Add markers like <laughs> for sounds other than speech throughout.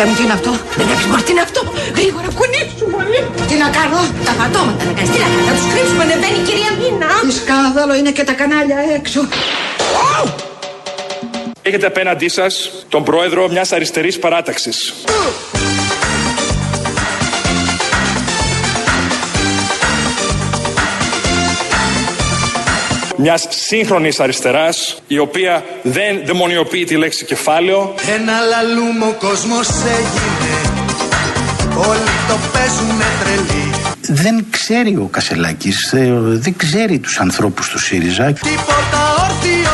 Χριστέ μου, τι είναι αυτό; Δεν έχεις μωρή, τι είναι αυτό; Γρήγορα κουνήσου, μωρή. Τι να κάνω; Τα πατώματα να κάνεις. Τι να κάνεις. Να τους κρύψουμε. Ανεβαίνει η κυρία Μίνα. Τι σκάνδαλο είναι και τα κανάλια έξω. Έχετε απέναντί σας τον πρόεδρο μιας αριστερής παράταξης. Μιας σύγχρονης αριστεράς η οποία δεν δαιμονιοποιεί τη λέξη κεφάλαιο. Ένα λαλούμ ο κόσμος έγινε Όλοι το παίζουνε τρελή. Δεν ξέρει ο Κασελάκης, ε, δεν ξέρει τους ανθρώπους του ΣΥΡΙΖΑ. Τίποτα όρθιο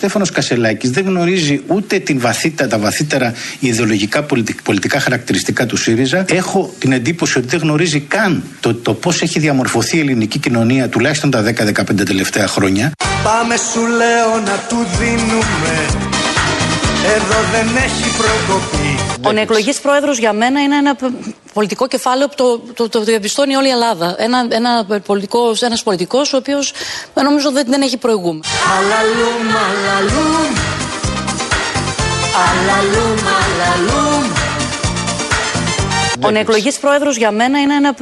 Στέφανος Κασελάκης δεν γνωρίζει ούτε την βαθύτητα, τα βαθύτερα ιδεολογικά πολιτικά χαρακτηριστικά του ΣΥΡΙΖΑ. Έχω την εντύπωση ότι δεν γνωρίζει καν το, το πώς έχει διαμορφωθεί η ελληνική κοινωνία τουλάχιστον τα 10-15 τελευταία χρόνια. Πάμε σου λέω να του δίνουμε εδώ δεν έχει προκοπή. Ο νεεκλογή πρόεδρος για μένα είναι ένα πολιτικό κεφάλαιο που το, το, το διαπιστώνει όλη η Ελλάδα. Ένα, ένα πολιτικός, ένας πολιτικός ο οποίος νομίζω δεν, δεν έχει προηγούμενο. Αλαλούμ, αλαλούμ, αλαλούμ, αλαλούμ. Ο νεεκλογή πρόεδρος για μένα είναι ένα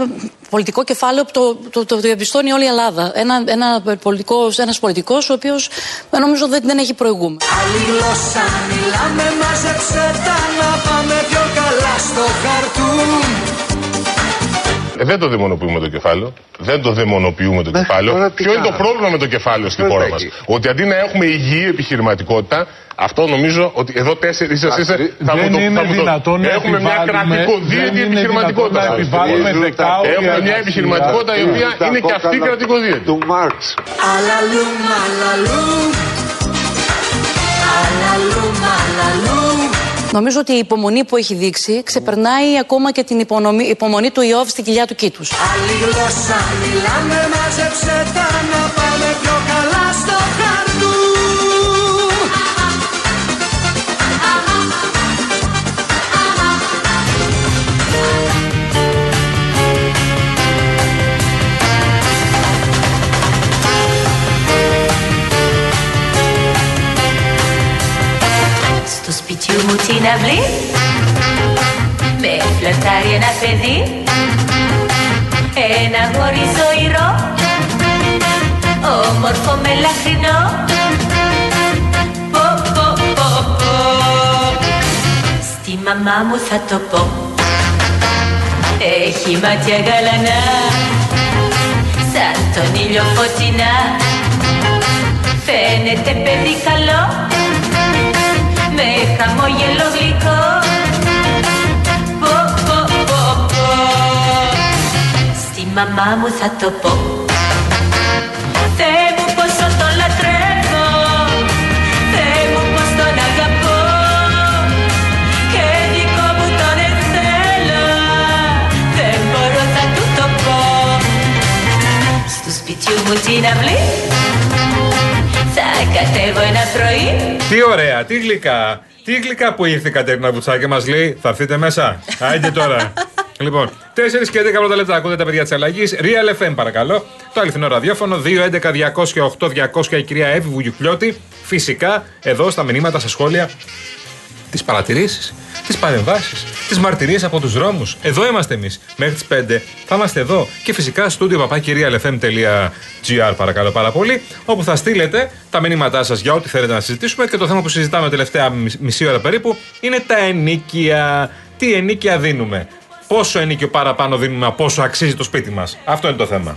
πολιτικό κεφάλαιο που το, το, το διαπιστώνει όλη η Ελλάδα. Ένα, ένα πολιτικός, ένας πολιτικός ο οποίος νομίζω δεν, δεν έχει προηγούμενο. Άλλη γλώσσα μιλάμε, μαζέψε τα να πάμε πιο καλά στο χαρτούν. Ε, δεν το δαιμονοποιούμε το κεφάλαιο. Δεν το δαιμονοποιούμε το κεφάλαιο. Ποιο είναι το πρόβλημα με το κεφάλαιο στη χώρα μας. Ότι αντί να έχουμε υγιή επιχειρηματικότητα, αυτό νομίζω ότι εδώ τέσσερις είστε. Θα δεν μου το, είναι δυνατόν να Έχουμε μια κρατικοδίαιτη επιχειρηματικότητα. Να επιβάλλουμε Έχουμε μια επιχειρηματικότητα η οποία είναι και αυτή κρατικοδίαιτη. Του Μάρξ. Αλαλούμ, αλαλούμ. Αλαλούμ, Νομίζω ότι η υπομονή που έχει δείξει ξεπερνάει ακόμα και την υπομονή, υπομονή του Ιώβ στην κοιλιά του κήτου. Άλλη γλώσσα μιλάμε, μαζέψε τα να πάμε Στο σπιτιού μου την αυλή Με φλερτάρει ένα παιδί Ένα γόρι ζωηρό Όμορφο με λαχρινό. Πω πω πω πω. Στη μαμά μου θα το πω. Έχει μάτια γαλανά Σαν τον ήλιο φωτεινά. Φαίνεται παιδί καλό με χαμόγελο γλυκό Πω πω πω πω Στη μαμά μου θα το πω Θεέ μου πόσο τον λατρεύω Θεέ μου πως τον αγαπώ Και δικό μου τον εθέλω Δεν μπορώ θα του το πω Στο κατέβω ένα πρωί. Τι ωραία, τι γλυκά. Τι γλυκά που ήρθε η Κατέρινα Βουτσά και μας λέει: Θα έρθετε μέσα. Άιντε τώρα. <laughs> λοιπόν, 4 και 10 πρώτα λεπτά ακούτε τα παιδιά της αλλαγής. Real FM παρακαλώ. Το αληθινό ραδιόφωνο 211-208-200 η κυρία Εύη Βουγιουκλιώτη. Φυσικά εδώ στα μηνύματα, στα σχόλια, τις παρατηρήσεις, τις παρεμβάσεις, τις μαρτυρίες από τους δρόμους. Εδώ είμαστε εμείς. Μέχρι τις 5 θα είμαστε εδώ. Και φυσικά στούντιο παπάκυριαλεφm.gr παρακαλώ πάρα πολύ. Όπου θα στείλετε τα μηνύματά σας για ό,τι θέλετε να συζητήσουμε. Και το θέμα που συζητάμε τελευταία μισή ώρα περίπου είναι τα ενίκια. Τι ενίκια δίνουμε; Πόσο ενίκιο παραπάνω δίνουμε, πόσο αξίζει το σπίτι μας; Αυτό είναι το θέμα.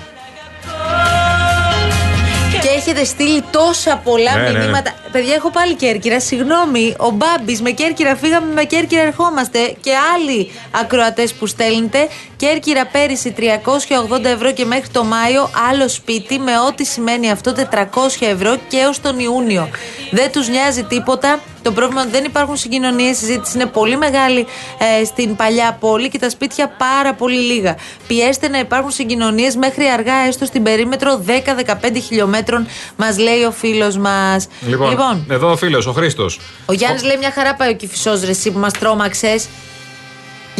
Και έχετε στείλει τόσα πολλά Ναι, ναι, ναι. μηνύματα. Παιδιά, έχω πάλι Κέρκυρα. Συγγνώμη, ο Μπάμπης με Κέρκυρα φύγαμε, με Κέρκυρα ερχόμαστε. Και άλλοι ακροατές που στέλνετε. Κέρκυρα πέρυσι 380 ευρώ και μέχρι το Μάιο άλλο σπίτι με ό,τι σημαίνει αυτό 400 ευρώ και έως τον Ιούνιο. Δεν τους νοιάζει τίποτα. Το πρόβλημα είναι ότι δεν υπάρχουν συγκοινωνίες. Η συζήτηση είναι πολύ μεγάλη ε, στην παλιά πόλη και τα σπίτια πάρα πολύ λίγα. Πιέστε να υπάρχουν συγκοινωνίες μέχρι αργά, έστω στην περίμετρο 10-15 χιλιόμετρων, μας λέει ο φίλος μας. Λοιπόν, εδώ ο φίλος, ο Χρήστος. ο Γιάννης λέει μια χαρά πάει ο κυφισός ρε, εσύ που μας τρόμαξες.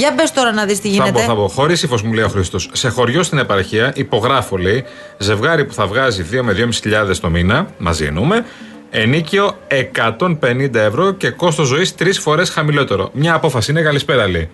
Για μπες τώρα να δεις τι Θα γίνεται. πω, θα πω. Χωρί ύφο μου λέει ο Χρήστος. Σε χωριό στην επαρχία, υπογράφω λέει, ζευγάρι που θα βγάζει 2 με 2.500 το μήνα, μαζί εννοούμε, Ενίκιο 150 ευρώ και κόστος ζωής τρεις φορές χαμηλότερο. Μια απόφαση είναι καλησπέρα λέει.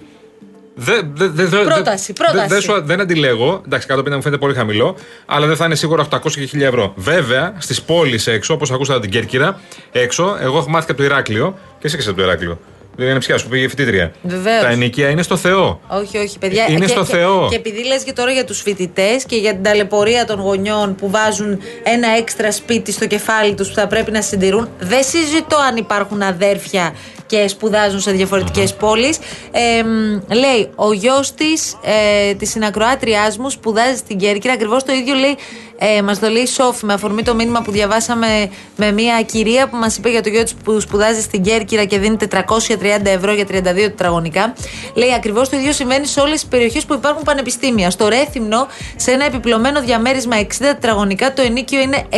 Δεν, δε, δε, δε, Πρόταση, δε- πρόταση. Δεν, σου- δεν αντιλέγω. Εντάξει, 150 μου φαίνεται πολύ χαμηλό, αλλά δεν θα είναι σίγουρα 800 και 1000 ευρώ. Βέβαια, στις πόλεις έξω, όπως ακούσατε την Κέρκυρα, έξω, εγώ έχω μάθει και από το Ηράκλειο και εσύ και από το Ηράκλειο. Δεν είναι ψιά, σου πήγε η φοιτήτρια. Βεβαίως. Τα ενοικία είναι στο Θεό. Όχι, όχι, παιδιά. Είναι και, στο και, Θεό. Και επειδή λες και τώρα για τους φοιτητές και για την ταλαιπωρία των γονιών που βάζουν ένα έξτρα σπίτι στο κεφάλι τους που θα πρέπει να συντηρούν, δεν συζητώ αν υπάρχουν αδέρφια και σπουδάζουν σε διαφορετικές πόλεις. Ε, μ, λέει, ο γιος της ε, της συνακροάτριάς μου σπουδάζει στην Κέρκυρα. Ακριβώς το ίδιο λέει, ε, μας το λέει η Σόφη με αφορμή το μήνυμα που διαβάσαμε με μια κυρία που μας είπε για το γιο της που σπουδάζει στην Κέρκυρα και δίνει 430 ευρώ για 32 τετραγωνικά. Λέει ακριβώς το ίδιο συμβαίνει σε όλες τις περιοχές που υπάρχουν πανεπιστήμια. Στο Ρέθυμνο, σε ένα επιπλωμένο διαμέρισμα 60 τετραγωνικά, το ενίκιο είναι 600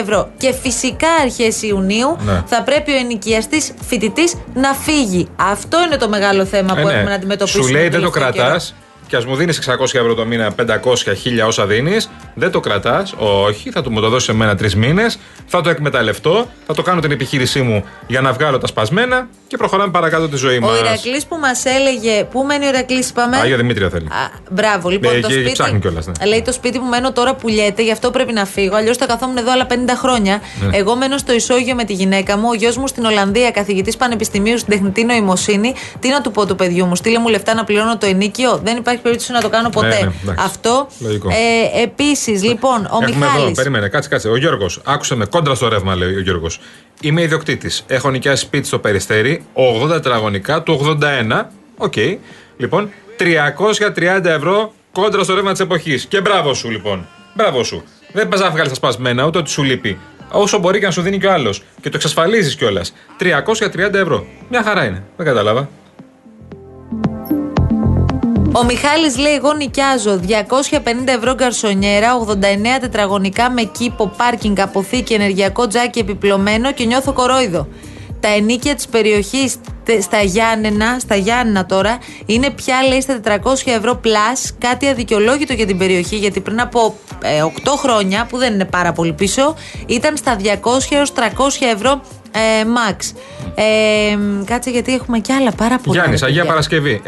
ευρώ. Και φυσικά αρχές Ιουνίου Ναι. θα πρέπει ο ενοικιαστής φοιτητής να φύγει. Αυτό είναι το μεγάλο θέμα που Ε, ναι. έχουμε να αντιμετωπίσουμε. Σου λέει δεν το τελευταίο καιρός. κρατά και ας μου δίνεις 600 ευρώ το μήνα, 500, 1000 όσα δίνεις. Δεν το κρατάς. Όχι, θα του μου το δώσεις σε μένα τρεις μήνες. Θα το εκμεταλλευτώ. Θα το κάνω την επιχείρησή μου για να βγάλω τα σπασμένα και προχωράμε παρακάτω τη ζωή μας. Ο Ηρακλής που μας έλεγε. Πού μένει ο Ηρακλής, είπαμε; Άγιο Δημήτρια θέλει. Α, μπράβο, λοιπόν. Ναι, το εκεί σπίτι, ψάχνει κιόλας, ναι. Λέει το σπίτι που μένω τώρα πουλιέται, γι' αυτό πρέπει να φύγω. Αλλιώς θα καθόμουν εδώ άλλα 50 χρόνια. Ναι. Εγώ μένω στο ισόγειο με τη γυναίκα μου. Ο γιος μου στην Ολλανδία, καθηγητής πανεπιστημίου στην τεχνητή νοημοσύνη. Τι να του πω του παιδιού μου, στείλε μου λεφτά να πληρώνω το ενίκιο. Δεν υπάρχει περίπτωση να το κάνω ποτέ. Ναι, ναι, εντάξει. αυτό. Λογικό. Ε, Επίσης, λοιπόν, ο Έχουμε εδώ, Μιχάλης περίμενε, κάτσε, κάτσε. Ο Γιώργος, άκουσε με κόντρα στο ρεύμα, λέει ο Γιώργος. Είμαι ιδιοκτήτης. Έχω νοικιάσει σπίτι στο Περιστέρι, 80 τετραγωνικά του 81. Οκ. Λοιπόν, 330 ευρώ κόντρα στο ρεύμα της εποχής. Και μπράβο σου, λοιπόν. Μπράβο σου. Δεν πας να βγάλεις τα σπασμένα, ούτε ότι σου λείπει. Όσο μπορεί και να σου δίνει και ο άλλος. Και το εξασφαλίζεις κιόλας. 330 ευρώ. Μια χαρά είναι. Δεν κατάλαβα. Ο Μιχάλης λέει: Εγώ νοικιάζω 250 ευρώ γκαρσονιέρα, 89 τετραγωνικά με κήπο, πάρκινγκ, αποθήκη, ενεργειακό τζάκι επιπλωμένο και νιώθω κορόιδο. Τα ενίκια της περιοχής στα Γιάννενα, στα Γιάννενα τώρα, είναι πια λέει στα 400 ευρώ plus, κάτι αδικαιολόγητο για την περιοχή, γιατί πριν από ε, 8 χρόνια, που δεν είναι πάρα πολύ πίσω, ήταν στα 200 έως 300 ευρώ ε, max. Ε, κάτσε γιατί έχουμε κι άλλα πάρα πολλά. Γιάννης, ρε Αγία παιδιά. Παρασκευή.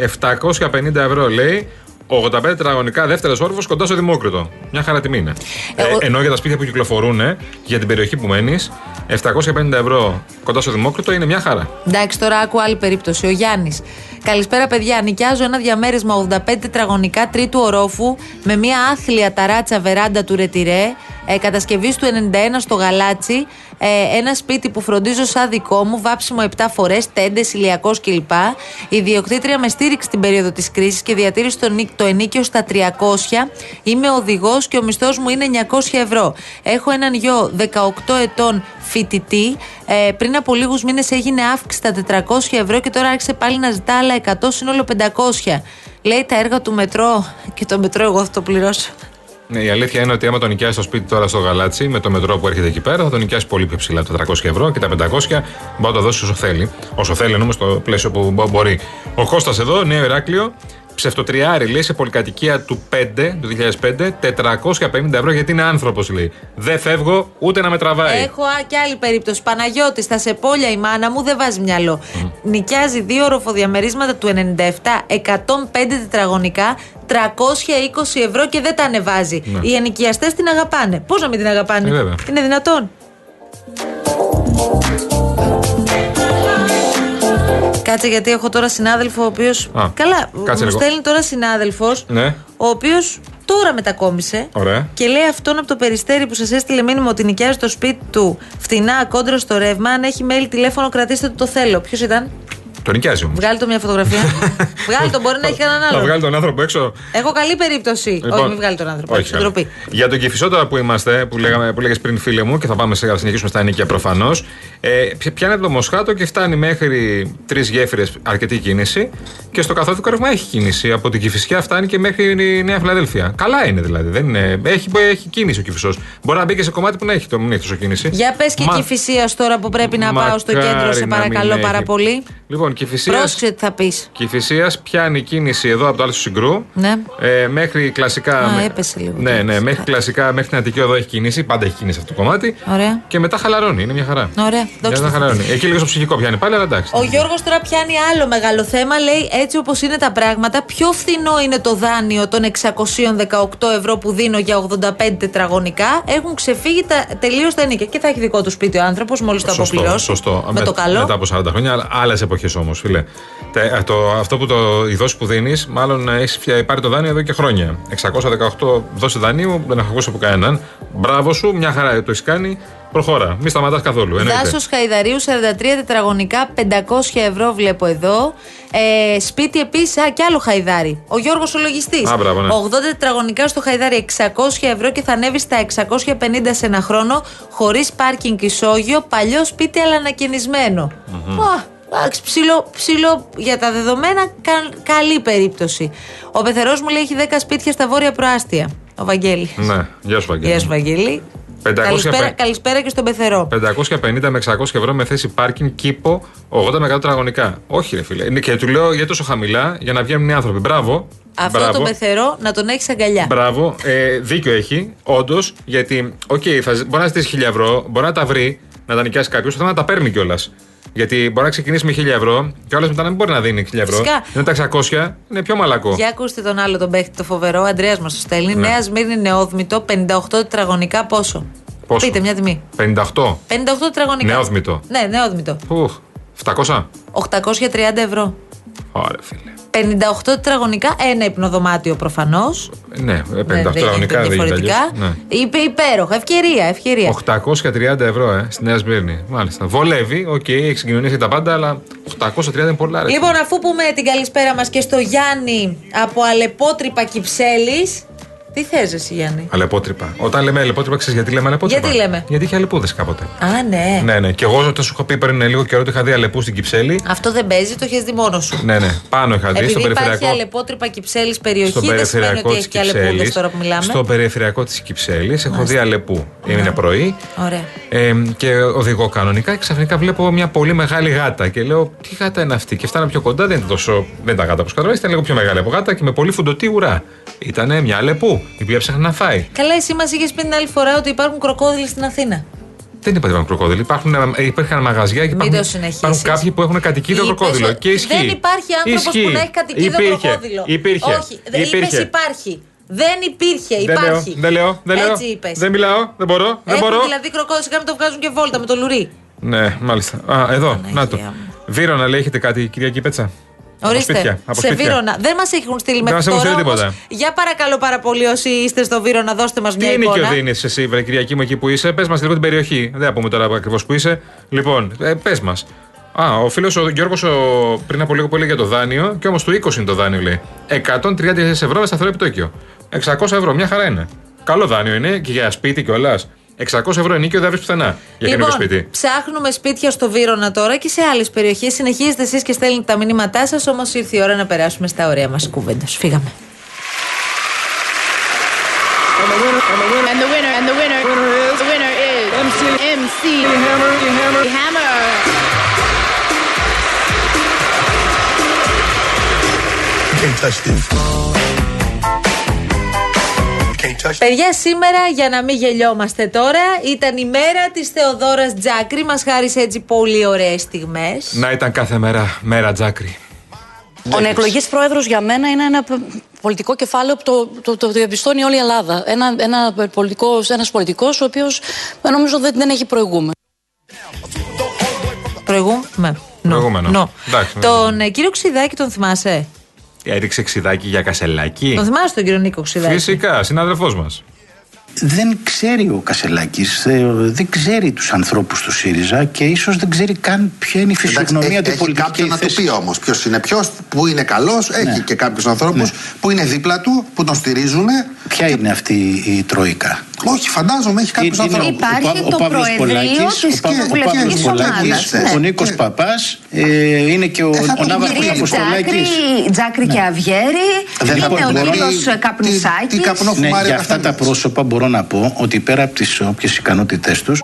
750 ευρώ λέει. 85 τετραγωνικά δεύτερος όροφο κοντά στο Δημόκριτο. Μια χαρά τιμή είναι. Ε, Ε, ο- ενώ για τα σπίτια που κυκλοφορούν ε, για την περιοχή που μένεις, 750 ευρώ κοντά στο Δημόκριτο είναι μια χαρά. Εντάξει, τώρα άκου άλλη περίπτωση. Ο Γιάννης. Καλησπέρα, παιδιά. Νοικιάζω ένα διαμέρισμα 85 τετραγωνικά τρίτου ορόφου με μια άθλια ταράτσα βεράντα του Ρετυρέ. Ε, Κατασκευής του 91 στο Γαλάτσι. Ε, ένα σπίτι που φροντίζω σαν δικό μου. Βάψιμο 7 φορές, τέντες, ηλιακός κλπ. Η ιδιοκτήτρια με στήριξε την περίοδο της κρίσης και διατήρησε το, νίκ- το ενίκιο στα 300. Είμαι οδηγός και ο μισθός μου είναι 900 ευρώ. Έχω έναν γιο 18 ετών φοιτητή. Ε, πριν από λίγους μήνες έγινε αύξηση στα 400 ευρώ και τώρα άρχισε πάλι να ζητά άλλα 100 σύνολο 500. Λέει τα έργα του μετρό και το μετρό εγώ θα το πληρώσω. Ναι, η αλήθεια είναι ότι άμα το νοικιάσει το σπίτι τώρα στο Γαλάτσι με το μετρό που έρχεται εκεί πέρα, θα το νοικιάσει πολύ πιο ψηλά τα 300 ευρώ και τα 500 μπορεί να το δώσει όσο θέλει. Όσο θέλει, εννοούμε στο πλαίσιο που μπο- μπορεί. Ο Κώστας εδώ, Νέο Ηράκλειο, ψευτοτριάρι λέει σε πολυκατοικία του 5, του 2005, 450 ευρώ γιατί είναι άνθρωπος λέει. Δεν φεύγω ούτε να με τραβάει. Έχω α, και άλλη περίπτωση. Παναγιώτης, στα Σεπόλια η μάνα μου δεν βάζει μυαλό. Νοικιάζει δύο οροφοδιαμερίσματα του 97, 105 τετραγωνικά, 320 ευρώ και δεν τα ανεβάζει. Ναι. Οι ενοικιαστές την αγαπάνε. Πώς να μην την αγαπάνε, Ε, βέβαια. Είναι δυνατόν; Κάτσε γιατί έχω τώρα συνάδελφο ο οποίο. Α, Καλά, κάτσε μου λίγο. στέλνει τώρα συνάδελφος, Ναι, ο οποίος τώρα μετακόμισε. ωραία. Και λέει αυτόν από το περιστέρι που σας έστειλε μήνυμα ότι νοικιάζει το σπίτι του φτηνά κόντρα στο ρεύμα. Αν έχει mail τηλέφωνο, κρατήστε του το θέλω. Ποιος ήταν, Το νοικιάζει όμως. Βγάλει το μια φωτογραφία. <laughs> Βγάλει το, μπορεί να έχει κανέναν Θα άλλο. βγάλει τον άνθρωπο έξω. Έχω καλή περίπτωση. όχι, μην βγάλει τον άνθρωπο. όχι, έχει ντροπή. καλά. Για τον Κυφισό τώρα που είμαστε, που, λέγαμε, που λέγες πριν φίλε μου και θα πάμε σε, θα συνεχίσουμε στα νίκια προφανώς. Ε, πι- πιάνεται το Μοσχάτο και φτάνει μέχρι τρεις γέφυρες αρκετή κίνηση και στο καθόδικο ρεύμα έχει κίνηση. Από την Κυφισιά φτάνει και μέχρι η Νέα Φιλαδέλφια. Καλά είναι δηλαδή. Δεν είναι, έχει, έχει κίνηση ο Κυφισό. Μπορεί να μπει και σε κομμάτι που να έχει, το, μην έχει τόσο κίνηση. Για πες και Μα- Κηφισίας τώρα που πρέπει να πάω στο Μακάρι κέντρο, σε να μην παρακαλώ πάρα έχει. πολύ. Λοιπόν, Λοιπόν, Κυφυσία. Πρόσεξε τι θα πεις. Κυφυσία πιάνει κίνηση εδώ από το άλλο συγκρού. Ναι. Ε, μέχρι κλασικά. Α, με- έπεσε λίγο. Ναι, ναι, μέχρι κλασικά, μέχρι την Αττική εδώ έχει κίνηση. Πάντα έχει κίνηση αυτό το κομμάτι. Ωραία. Και μετά χαλαρώνει, είναι μια χαρά. Ωραία. Για Δόξα να τω Θεώ. χαλαρώνει. Εκεί λίγο στο ψυχικό πιάνει πάλι, αλλά εντάξει. Ο Γιώργος τώρα πιάνει άλλο μεγάλο θέμα. Λέει έτσι όπως είναι τα πράγματα, πιο φθηνό είναι το δάνειο των 618 ευρώ που δίνω για 85 τετραγωνικά. Έχουν ξεφύγει τα, τελείως τα ενίκια. Και θα έχει δικό του σπίτι ο άνθρωπος μόλις το Σωστό, αποπληρώσει. σωστό. Με το καλό. Μετά από 40 χρόνια, άλλες εποχές όμως, φίλε. Τε- το, αυτό που το, η δόση που δίνεις, μάλλον έχεις πάρει το δάνειο εδώ και χρόνια. 618 δόση δανείου, δεν έχω ακούσει από κανέναν. Μπράβο σου, μια χαρά το έχεις κάνει. Προχώρα. Μη σταματάς καθόλου. εννοείται. Δάσος Χαϊδαρίου, 43 τετραγωνικά, 500 ευρώ βλέπω εδώ. Ε, σπίτι επίσης, α, και άλλο Χαϊδάρι. Ο Γιώργος ο λογιστής. Α, μπράβο, ναι. 80 τετραγωνικά στο Χαϊδάρι, 600 ευρώ και θα ανέβεις στα 650 σε ένα χρόνο, χωρίς πάρκινγκ ισόγειο, παλιό σπίτι αλλά ανακαινισμένο. Α, Εντάξει, ψηλό, ψηλό για τα δεδομένα, κα- καλή περίπτωση. Ο πεθερός μου λέει έχει 10 σπίτια στα βόρεια προάστια. Ο Βαγγέλης. Ναι, γεια σου, Βαγγέλη. Γεια σου, Βαγγέλη. 550 Καλησπέρα, καλησπέρα και στον πεθερό. 550 με 600 ευρώ με θέση πάρκινγκ, κήπο, 80 με 100 τετραγωνικά. Όχι, ρε φίλε. Είναι και του λέω γιατί τόσο χαμηλά για να βγαίνουν οι άνθρωποι. Μπράβο. Αυτό Μπράβο. το πεθερό να τον έχεις αγκαλιά. Μπράβο, ε, δίκιο έχει, όντως, γιατί, οκ, θα ζ- μπορεί να ζητήσεις 1000 ευρώ, μπορεί να τα βρει, να τα νοικιάσει κάποιος, θα να τα παίρνει κιόλας. Γιατί μπορεί να ξεκινήσει με 1000 ευρώ και άλλο μετά να μην μπορεί να δίνει 1000 ευρώ. Φυσικά. Είναι τα 600, είναι πιο μαλακό. Για ακούστε τον άλλο τον παίχτη το φοβερό. Ο Αντρέα μας το στέλνει. Ναι. Νέα Σμύρνη Νεόδμητο, 58 τετραγωνικά πόσο; Πόσο; Πείτε μια τιμή. 58. 58 τετραγωνικά. Νεόδμητο. Ναι, νεόδμητο. Ουχ, 700. 830 ευρώ. Ωραία, φίλε. 58 τετραγωνικά, ένα υπνοδωμάτιο προφανώς. Ναι, 58 τετραγωνικά δεν γίνεται. αλλιώς. Ναι. Είπε υπέροχα. Ευκαιρία, ευκαιρία. 830 ευρώ, ε, στη Νέα Σμύρνη. Μάλιστα. Βολεύει, οκ, έχει συγκοινωνίες, τα πάντα, αλλά 830 είναι πολλά. Ρε. Λοιπόν, αφού πούμε την καλησπέρα μας και στο Γιάννη από Αλεπότρυπα Κυψέλης. Τι θες εσύ Γιάννη; Αλεπότρυπα. Όταν λέμε αλεπότρυπα, ξέρεις γιατί λέμε αλεπότρυπα; Γιατί λέμε; Γιατί είχε αλεπούδες κάποτε. Α, ναι. Ναι, ναι. Και εγώ όταν σου είχα πει πριν λίγο καιρό ότι είχα δει αλεπού στην Κυψέλη. Αυτό δεν παίζει, το έχεις δει μόνο σου. Ναι, ναι. Πάνω είχα δει Επειδή στο υπάρχει περιφερειακό. αλεπότρυπα Κυψέλης περιοχή, στο δεν σημαίνει ότι περιφερειακό έχει της και αλεπούδες Κυψέλης. τώρα που μιλάμε. Στο περιφερειακό της Κυψέλης έχω δει αλεπού. Είναι πρωί. Ωραία. Ε, και οδηγώ κανονικά και ξαφνικά βλέπω μια πολύ μεγάλη γάτα. Και λέω, Τι γάτα είναι αυτή; Και φτάνω πιο κοντά, δεν ήταν τόσο. Δεν ήταν γάτα όπως καταλαβαίνετε, ήταν λίγο πιο μεγάλη από γάτα και με πολύ φουντωτή ουρά. Ήταν μια αλεπού, η οποία ψάχνει να φάει. Καλά, εσύ μας είχες πει την άλλη φορά ότι υπάρχουν κροκόδιλοι στην Αθήνα. Δεν είπα ότι υπάρχουν κροκόδιλοι. Υπάρχουν, ε, υπήρχαν μαγαζιά και Μην υπάρχουν, το συνεχίσεις. υπάρχουν κάποιοι που έχουν κατοικίδιο Είπες κροκόδιλο. ότι Και ισχύει. Δεν υπάρχει άνθρωπος που Ισχύει. να έχει κατοικίδιο Υπήρχε. κροκόδιλο. Υπήρχε. Όχι, δεν Υπήρχε. είπες υπάρχει. Δεν υπήρχε, Δεν λέω, υπάρχει. δεν λέω, δεν λέω. Έτσι είπες. Δεν μιλάω, δεν μπορώ, δεν Έχουν μπορώ. δηλαδή κροκόδιλο, σιγά μην το βγάζουν και βόλτα με το λουρί. Ναι, μάλιστα. Α, εδώ, να το. Βύρονα λέει, έχετε κάτι, Κυριακή Πέτσα. Ορίστε, σπίτια, από σε σπίτια. Βύρονα. Δεν μας έχουν στείλει Δεν μέχρι μας έχουν τώρα. στείλει όμως, τίποτα. για παρακαλώ πάρα πολύ, όσοι είστε στο Βύρονα, δώστε μας Τι μια είναι και εικόνα. ο Δίνης, εσύ, βρε Κυριακή μου, εκεί που είσαι. Πες μας λίγο την περιοχή. Δεν θα πούμε τώρα ακριβώς που είσαι. Λοιπόν, ε, πες μας. Α, ο φίλος ο Γιώργος πριν από λίγο που έλεγε για το δάνειο, και όμως του 20 είναι το δάνειο, λέει. 130 ευρώ με σταθερό επιτόκιο. 600 ευρώ, μια χαρά είναι. Καλό δάνειο είναι και για σπίτι κιόλας. 600 ευρώ ενίκιο δεν βρει πουθενά για καινούργιο Λοιπόν, σπίτι. ψάχνουμε σπίτια στο Βύρονα τώρα και σε άλλες περιοχές. Συνεχίζετε εσείς και στέλνετε τα μηνύματά σας, όμως ήρθε η ώρα να περάσουμε στα ωραία μας κουβέντα. Φύγαμε. And the winner, Παιδιά, σήμερα για να μην γελιόμαστε τώρα, ήταν η μέρα της Θεοδόρας Τζάκρη. Μας χάρισε έτσι πολύ ωραίες στιγμές. Να ήταν κάθε μέρα μέρα τζάκρη. Ο νεεκλογής πρόεδρος για μένα είναι ένα π- πολιτικό κεφάλαιο που το, το, το διαπιστώνει όλη η Ελλάδα. Ένα, ένα πολιτικός, ένας πολιτικός ο οποίος ε, νομίζω δεν, δεν έχει προηγούμενο. Προηγούμε. Προηγούμενο. Νο. Εντάξει, ναι. Τον ε, κύριο Ξιδάκη τον θυμάσαι; Έριξε ξιδάκι για κασελάκι. Τον θυμάσαι τον κύριο Νίκο Ξιδάκη. Φυσικά, συνάδελφός μας. Δεν ξέρει ο Κασελάκης, δεν ξέρει τους ανθρώπους του ΣΥΡΙΖΑ και ίσως δεν ξέρει καν ποια είναι η Εντάξει, φυσιογνωμία έχει, του έχει πολιτικού. κάποιον να του πει όμως ποιος είναι ποιος, που είναι καλός. Έχει και κάποιους ανθρώπους που είναι δίπλα του, που τον στηρίζουν. Ποια είναι αυτή η Τρόικα; Όχι, φαντάζομαι έχει κάποιους Είναι- ανθρώπους. Υπάρχει ο το Παύλος Προεδρείο Πολάκης, της ο Πα- ο κοινοβουλευτικής Παύλος ομάδας. Πολάκης, Ναι. ο Νίκος Παπάς, ε, είναι και ο, θα ο το Ναύαρχος Κύριε Αποστολάκης. Τζάκρη, Τζάκρη και Αβιέρη, Δεν είναι μπορώ- ο μπορώ- κύριος τι- Καπνισάκης. τι καπνό Ναι, φουμάρει για ο αυτά τα καθένας. πρόσωπα μπορώ να πω ότι πέρα από τις όποιες ικανότητές τους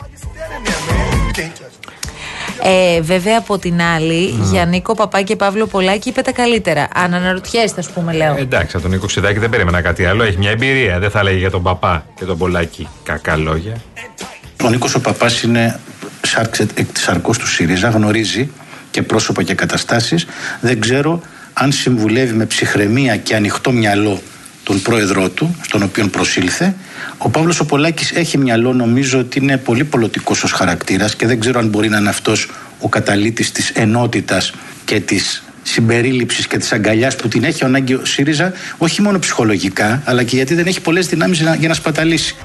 Ε, βέβαια από την άλλη, για Νίκο Παπά και Παύλο Πολάκη είπε τα καλύτερα. Αν αναρωτιέστε, ας πούμε, λέω. Ε, εντάξει, από τον Νίκο Ξηδάκη δεν περίμενα κάτι άλλο. Έχει μια εμπειρία. Δεν θα έλεγε για τον παπά και τον Πολάκη κακά λόγια. Ο Νίκος ο Παπάς είναι σάρξε- εκ της αρκός του ΣΥΡΙΖΑ, γνωρίζει και πρόσωπα και καταστάσεις. Δεν ξέρω αν συμβουλεύει με ψυχραιμία και ανοιχτό μυαλό τον πρόεδρό του, στον οποίο προσήλθε. Ο Παύλος ο Πολάκης έχει μυαλό, νομίζω ότι είναι πολύ πολιτικός ως χαρακτήρας και δεν ξέρω αν μπορεί να είναι αυτός ο καταλήτης της ενότητας και της συμπερίληψης και της αγκαλιάς που την έχει ανάγκη ο ΣΥΡΙΖΑ, όχι μόνο ψυχολογικά, αλλά και γιατί δεν έχει πολλές δυνάμεις για να- για να σπαταλήσει.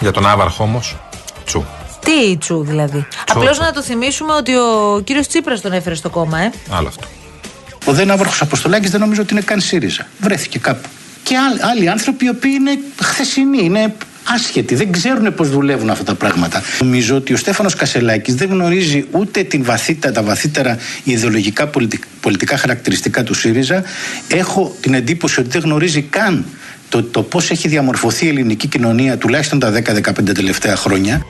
Για τον Άβαρχο όμως, τσου. Τι τσου δηλαδή. Απλώς να το θυμίσουμε ότι ο κύριος Τσίπρας τον έφερε στο κόμμα, ε. Άλλο αυτό. Ο δεν άβροχο Αποστολάκης δεν νομίζω ότι είναι καν ΣΥΡΙΖΑ. Βρέθηκε κάπου. Και άλλοι, άλλοι άνθρωποι οι οποίοι είναι χθεσινοί, είναι άσχετοι, δεν ξέρουν πώς δουλεύουν αυτά τα πράγματα. Νομίζω ότι ο Στέφανος Κασελάκης δεν γνωρίζει ούτε την βαθύτητα, τα βαθύτερα ιδεολογικά πολιτικ- πολιτικά χαρακτηριστικά του ΣΥΡΙΖΑ. Έχω την εντύπωση ότι δεν γνωρίζει καν το, το πώς έχει διαμορφωθεί η ελληνική κοινωνία τουλάχιστον τα 10-15 τελευταία χρόνια.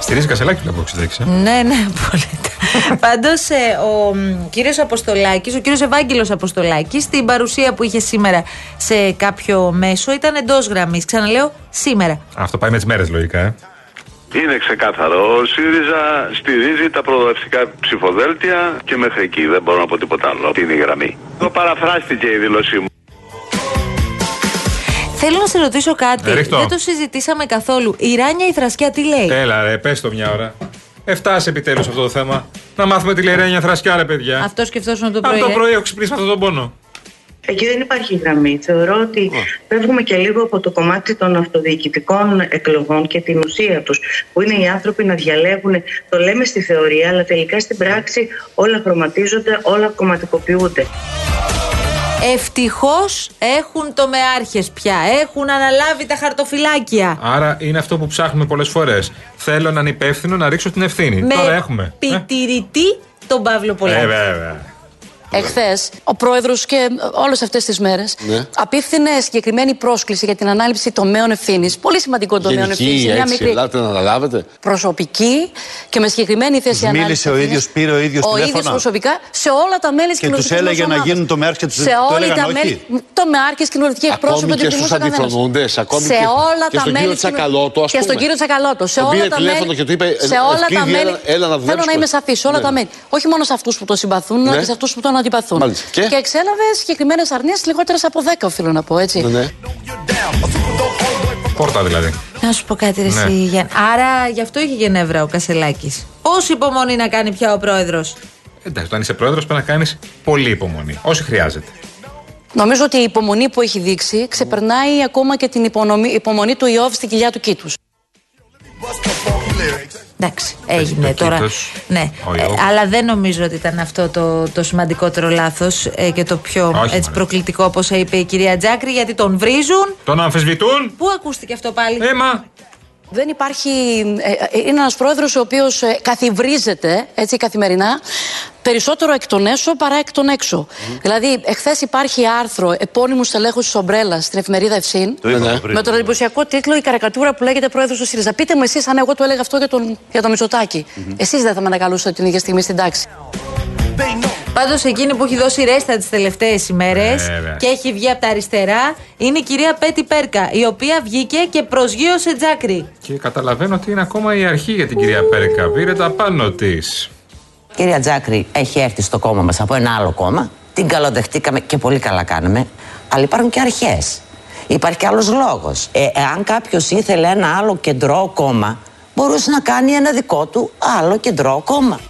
Στηρίζει Κασελάκη βλέπω εξειδέξει. Ναι, ναι, πολύ. <laughs> Πάντως, ο κύριος Αποστολάκης, ο κύριος Ευάγγελος Αποστολάκης, στην παρουσία που είχε σήμερα σε κάποιο μέσο, ήταν εντός γραμμής. Ξαναλέω, σήμερα. Αυτό πάει με τις μέρες λογικά, ε. Είναι ξεκάθαρο. Ο ΣΥΡΙΖΑ στηρίζει τα προοδευτικά ψηφοδέλτια και μέχρι εκεί. Δεν μπορώ να πω τίποτα άλλο. Αυτή είναι η γραμμή. Εδώ παραφράστηκε η δήλωσή μου. Θέλω να σε ρωτήσω κάτι. Ε, ρίχτω. Δεν το συζητήσαμε καθόλου. Η Ράνια η Θρασκιά τι λέει; Έλα, ρε, πες το μια ώρα. Εφτάσει επιτέλους αυτό το θέμα. Να μάθουμε τη Λερένια Θρασκιά, ρε παιδιά. Αυτός σκεφτόσουν το Αν πρωί. το ε. πρωί έχω ξυπνήσει με αυτόν τον πόνο. Εκεί δεν υπάρχει γραμμή. Θεωρώ ότι φεύγουμε και λίγο από το κομμάτι των αυτοδιοικητικών εκλογών και την ουσία τους, που είναι οι άνθρωποι να διαλέγουν. Το λέμε στη θεωρία, αλλά τελικά στην πράξη όλα χρωματίζονται, όλα κομματικοποιούνται. Ευτυχώς έχουν το μεάρχες πια. Έχουν αναλάβει τα χαρτοφυλάκια. Άρα είναι αυτό που ψάχνουμε πολλές φορές. Θέλω έναν υπεύθυνο να ρίξω την ευθύνη. Με Τώρα έχουμε. πιτηρητή τον Παύλο Πολάκη. Ε, βέβαια. Εχθές, ο πρόεδρος και όλες αυτές τις μέρες Ναι. απίφθινε συγκεκριμένη πρόσκληση για την ανάληψη τομέων ευθύνης. Πολύ σημαντικό τομέων ευθύνης. Γενική Μια έτσι, μικρή ελάτε να αναλάβετε. προσωπική και με συγκεκριμένη θέση Τους ανάληψης. μίλησε ο ευθύνης. ίδιος, πήρε ο ίδιος Ο τηλέφωνα; ίδιος προσωπικά σε όλα τα μέλη της Και τους κοινοβουλευτικής έλεγε να ομάδας. γίνουν το ΜΕΑΡ και τους- Σε το όλοι έλεγαν τα όχι; μέλη. Το ΜΕΑΡ και κοινοβουλευτικοί εκπρόσωποι Ακόμη δεν και στους τιμούσε κανένας. αντιφρονούντες, ακόμη σε και- όλα και τα στον μέλη. κύριο της κοινο- Τσακαλώτο, ας Και στον πούμε. κύριο Τσακαλώτο. Σε Τον όλα πήρε τα τηλέφωνο μέλη. και του είπε, σε «Ε, όλα τα Ευκλήδη, μέλη. έλα- έλα να Θέλω να δουλέψουμε». είμαι σαφής. Σε όλα Ναι. τα μέλη. Όχι μόνο σε αυτούς που τον συμπαθούν, αλλά Ναι. και σε αυτούς που τον αντιπαθούν. Μάλιστα. Και; Και εξέλαβε συγκεκριμένες αρνίες λιγότερες από 10, οφείλω να πω έτσι. Ναι. Πόρτα δηλαδή. Να σου πω κάτι, ρε, Ναι. εσύ, Γιάννη. Άρα γι' αυτό είχε γεννεύρα ο Κασελάκης. Πόση υπομονή να κάνει πια ο πρόεδρος. Εντάξει, όταν είσαι πρόεδρος πρέπει να κάνεις πολύ υπομονή. Όση χρειάζεται. Νομίζω ότι η υπομονή που έχει δείξει ξεπερνάει ακόμα και την υπονομη- υπομονή του Ιώβ στην κοιλιά του κήτους. Εντάξει, έγινε τώρα. Κοίτος. Ναι, Ο Ε, Ιώβ. αλλά δεν νομίζω ότι ήταν αυτό το, το σημαντικότερο λάθος και το πιο Όχι, έτσι, μωρέ. προκλητικό, όπως είπε η κυρία Τζάκρη, γιατί τον βρίζουν. Τον αμφισβητούν. Πού ακούστηκε αυτό πάλι; Έμα. Δεν υπάρχει. ε, ε, είναι ένας πρόεδρος ο οποίος καθιβρίζεται έτσι καθημερινά περισσότερο εκ των έσω παρά εκ των έξω. Δηλαδή, εχθές υπάρχει άρθρο επώνυμους στελέχους της Ομπρέλας στην εφημερίδα Ευσύν. Το είπαμε πριν. Με τον εντυπωσιακό τίτλο Η καρικατούρα που λέγεται Πρόεδρος του ΣΥΡΙΖΑ. Πείτε μου εσείς αν εγώ το έλεγα αυτό για τον, για τον Μητσοτάκη. Εσείς δεν θα με ανακαλούσατε την ίδια στιγμή στην τάξη. Πάντως, εκείνη που έχει δώσει ρέστα τις τελευταίες ημέρες Βέβαια. και έχει βγει από τα αριστερά είναι η κυρία Πέτη Πέρκα, η οποία βγήκε και προσγείωσε Τζάκρη. Και καταλαβαίνω ότι είναι ακόμα η αρχή για την κυρία Πέρκα. Πήρε τα πάνω της. Κυρία Τζάκρη έχει έρθει στο κόμμα μας από ένα άλλο κόμμα. Την καλοδεχτήκαμε και πολύ καλά κάναμε. Αλλά υπάρχουν και αρχές. Υπάρχει και άλλος λόγος. Ε, εάν κάποιος ήθελε ένα άλλο κεντρό κόμμα, μπορούσε να κάνει ένα δικό του άλλο κεντρό κόμμα.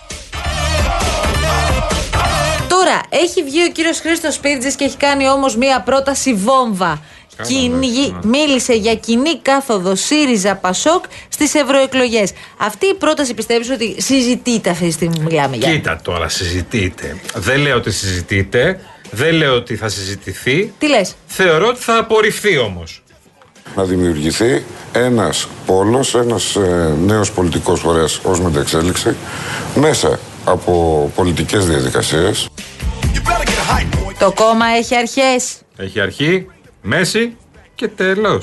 Έχει βγει ο κύριος Χρήστος Σπίρτζης και έχει κάνει όμως μία πρόταση βόμβα. Κυνηγή- μίλησε για κοινή κάθοδο ΣΥΡΙΖΑ Πασόκ στις ευρωεκλογές. Αυτή η πρόταση πιστεύεις ότι συζητείται αυτή τη στιγμή που μιλάμε για. Κοίτα τώρα, συζητείτε. Δεν λέω ότι συζητείτε. Δεν λέω ότι θα συζητηθεί. Τι λες; Θεωρώ ότι θα απορριφθεί όμως. να δημιουργηθεί ένας πόλος, ένας ε, νέος πολιτικός φορέας ως μεταξέλιξη μέσα από πολιτικές διαδικασίες Το κόμμα έχει αρχές. Έχει αρχή, μέση και τέλο.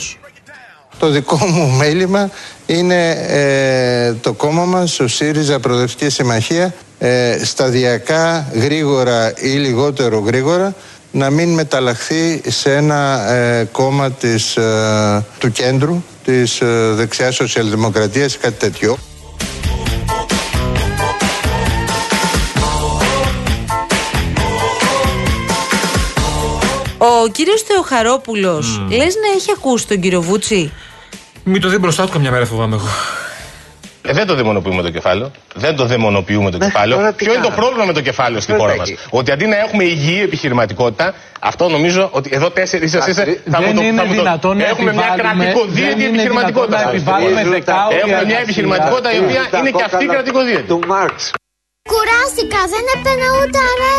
Το δικό μου μέλημα είναι ε, το κόμμα μας, ο ΣΥΡΙΖΑ Προοδευτική Συμμαχία, ε, σταδιακά, γρήγορα ή λιγότερο γρήγορα, να μην μεταλλαχθεί σε ένα ε, κόμμα της, ε, του κέντρου, της ε, δεξιάς σοσιαλδημοκρατίας ή κάτι τέτοιο. Ο κύριος Θεοχαρόπουλος, λες να έχει ακούσει τον κύριο Βούτσι; Μην το δει μπροστά του καμιά μέρα φοβάμαι εγώ. Ε, δεν το δαιμονοποιούμε το κεφάλαιο. Δεν το δαιμονοποιούμε το κεφάλαιο. τώρα τι Ποιο είναι το κάνουμε. πρόβλημα με το κεφάλαιο στην Ποιο χώρα θα μας; έχει. Ότι αντί να έχουμε υγιή επιχειρηματικότητα, αυτό νομίζω ότι εδώ τέσσερις είσαστε. Εντάξει, Θα μου δεν το είναι θα μου το- δυνατόν να Έχουμε μια επιβάλλουμε- κρατικοδίαιτη δεν είναι επιχειρηματικότητα. δυνατόν να επιβάλλουμε δεκάωρη Έχουμε μια εργασία. επιχειρηματικότητα η οποία είναι και αυτή κρατικοδίαιτη. Του Μάρξ. Κουράστηκα, δεν έπαιρνα ούτε αρέ.